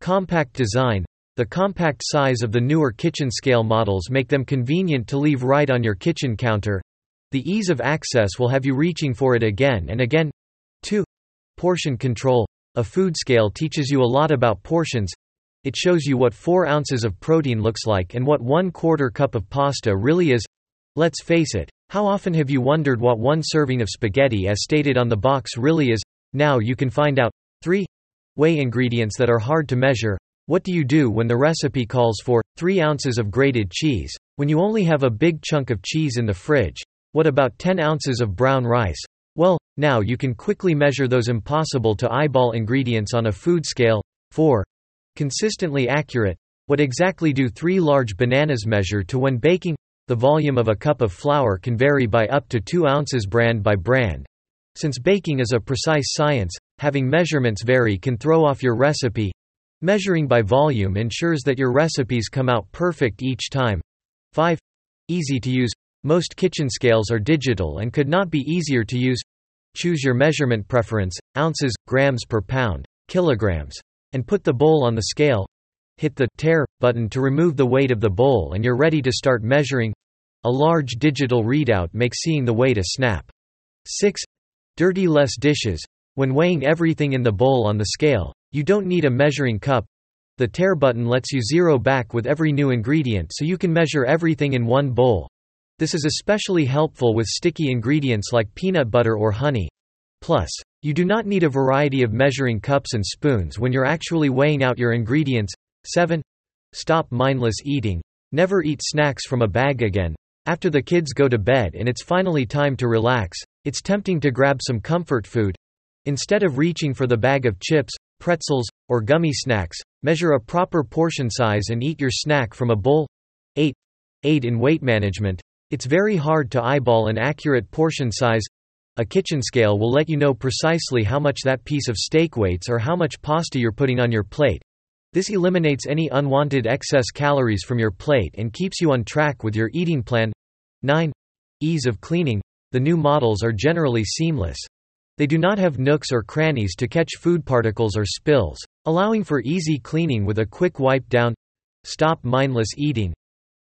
Compact design The compact size of the newer kitchen scale models make them convenient to leave right on your kitchen counter. The ease of access will have you reaching for it again and again. 2. Portion control A food scale teaches you a lot about portions. It shows you what 4 ounces of protein looks like and what 1 quarter cup of pasta really is. Let's face it, how often have you wondered what one serving of spaghetti as stated on the box really is? Now you can find out. 3. Weigh ingredients that are hard to measure. What do you do when the recipe calls for 3 ounces of grated cheese, when you only have a big chunk of cheese in the fridge? What about 10 ounces of brown rice? Well, now you can quickly measure those impossible to eyeball ingredients on a food scale. 4. Consistently accurate. What exactly do three large bananas measure to when baking? The volume of a cup of flour can vary by up to 2 ounces brand by brand. Since baking is a precise science, having measurements vary can throw off your recipe. Measuring by volume ensures that your recipes come out perfect each time. 5. Easy to use. Most kitchen scales are digital and could not be easier to use. Choose your measurement preference, ounces, grams per pound, kilograms, and put the bowl on the scale. Hit the tare button to remove the weight of the bowl and you're ready to start measuring. A large digital readout makes seeing the weight a snap. 6. Dirty less dishes. When weighing everything in the bowl on the scale, you don't need a measuring cup. The tare button lets you zero back with every new ingredient so you can measure everything in one bowl. This is especially helpful with sticky ingredients like peanut butter or honey. Plus, you do not need a variety of measuring cups and spoons when you're actually weighing out your ingredients. 7. Stop mindless eating. Never eat snacks from a bag again. After the kids go to bed and it's finally time to relax, it's tempting to grab some comfort food. Instead of reaching for the bag of chips, pretzels, or gummy snacks, measure a proper portion size and eat your snack from a bowl. 8. Aid in weight management. It's very hard to eyeball an accurate portion size. A kitchen scale will let you know precisely how much that piece of steak weights or how much pasta you're putting on your plate. This eliminates any unwanted excess calories from your plate and keeps you on track with your eating plan. 9. Ease of cleaning. The new models are generally seamless. They do not have nooks or crannies to catch food particles or spills, allowing for easy cleaning with a quick wipe down. Stop mindless eating.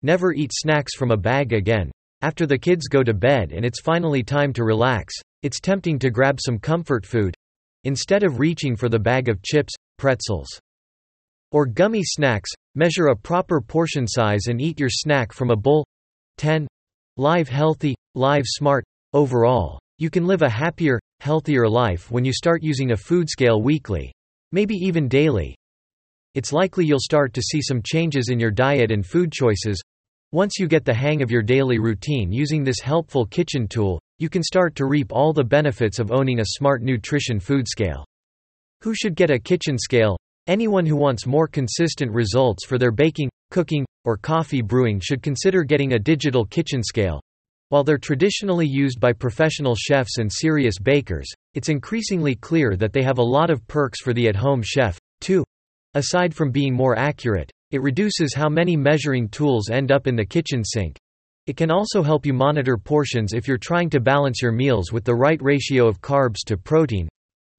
Never eat snacks from a bag again. After the kids go to bed and it's finally time to relax, it's tempting to grab some comfort food. Instead of reaching for the bag of chips, pretzels, or gummy snacks, measure a proper portion size and eat your snack from a bowl. 10. Live healthy, live smart. Overall, you can live a happier, healthier life when you start using a food scale weekly. Maybe even daily. It's likely you'll start to see some changes in your diet and food choices. Once you get the hang of your daily routine using this helpful kitchen tool, you can start to reap all the benefits of owning a smart nutrition food scale. Who should get a kitchen scale? Anyone who wants more consistent results for their baking, cooking, or coffee brewing should consider getting a digital kitchen scale. While they're traditionally used by professional chefs and serious bakers, it's increasingly clear that they have a lot of perks for the at-home chef, too. Aside from being more accurate, it reduces how many measuring tools end up in the kitchen sink. It can also help you monitor portions if you're trying to balance your meals with the right ratio of carbs to protein.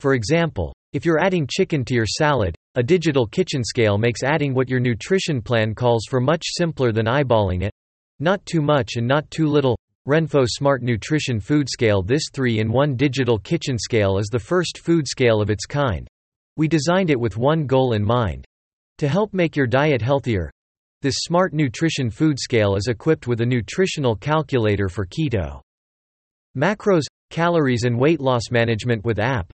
For example, if you're adding chicken to your salad, a digital kitchen scale makes adding what your nutrition plan calls for much simpler than eyeballing it. Not too much and not too little. Renpho Smart Nutrition Food Scale This 3-in-1 digital kitchen scale is the first food scale of its kind. We designed it with one goal in mind. To help make your diet healthier, this smart nutrition food scale is equipped with a nutritional calculator for keto. Macros, calories and weight loss management with app.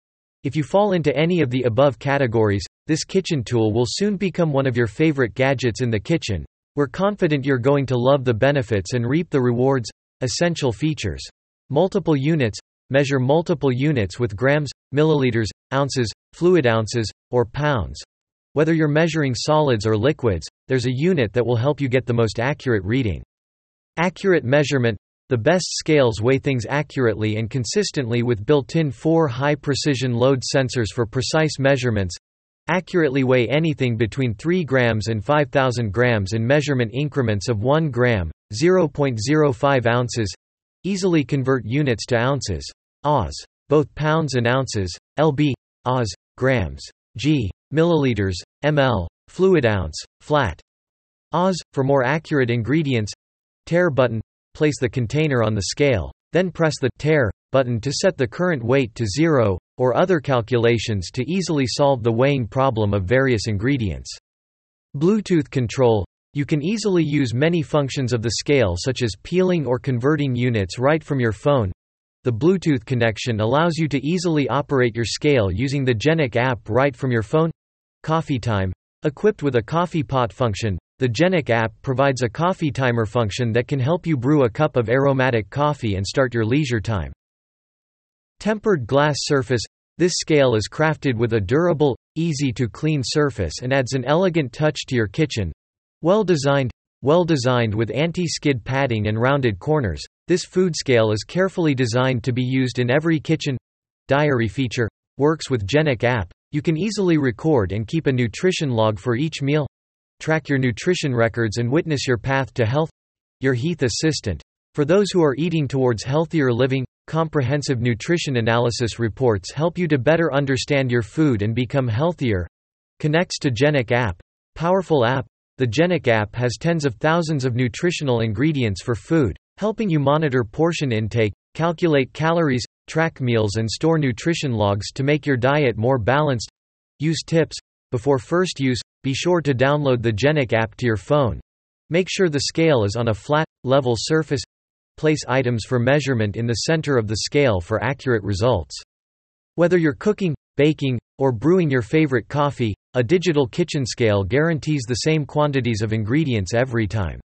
If you fall into any of the above categories, this kitchen tool will soon become one of your favorite gadgets in the kitchen. We're confident you're going to love the benefits and reap the rewards. Essential features. Multiple units. Measure multiple units with grams, milliliters, ounces, fluid ounces, or pounds. Whether you're measuring solids or liquids, there's a unit that will help you get the most accurate reading. Accurate measurement the best scales weigh things accurately and consistently with built-in four high-precision load sensors for precise measurements. Accurately weigh anything between 3 grams and 5,000 grams in measurement increments of 1 gram, 0.05 ounces. Easily convert units to ounces. Oz. Both pounds and ounces, lb, oz, grams, g, milliliters, ml, fluid ounce, flat. Oz, for more accurate ingredients. tare button, place the container on the scale, then press the tare button to set the current weight to zero, or other calculations to easily solve the weighing problem of various ingredients. Bluetooth control, you can easily use many functions of the scale such as peeling or converting units right from your phone. The Bluetooth connection allows you to easily operate your scale using the GENIC app right from your phone. Coffee time. Equipped with a coffee pot function, the GENIC app provides a coffee timer function that can help you brew a cup of aromatic coffee and start your leisure time. Tempered glass surface This scale is crafted with a durable, easy-to-clean surface and adds an elegant touch to your kitchen. Well designed, well designed with anti-skid padding and rounded corners, this food scale is carefully designed to be used in every kitchen. Diary feature works with GENIC app. You can easily record and keep a nutrition log for each meal. Track your nutrition records and witness your path to health. Your Heath Assistant. For those who are eating towards healthier living, comprehensive nutrition analysis reports help you to better understand your food and become healthier. Connects to GENIC app. Powerful app. The GENIC app has tens of thousands of nutritional ingredients for food, helping you monitor portion intake, calculate calories, track meals and store nutrition logs to make your diet more balanced. Use tips. Before first use, be sure to download the GENIC app to your phone. Make sure the scale is on a flat, level surface. Place items for measurement in the center of the scale for accurate results. Whether you're cooking, baking, or brewing your favorite coffee, a digital kitchen scale guarantees the same quantities of ingredients every time.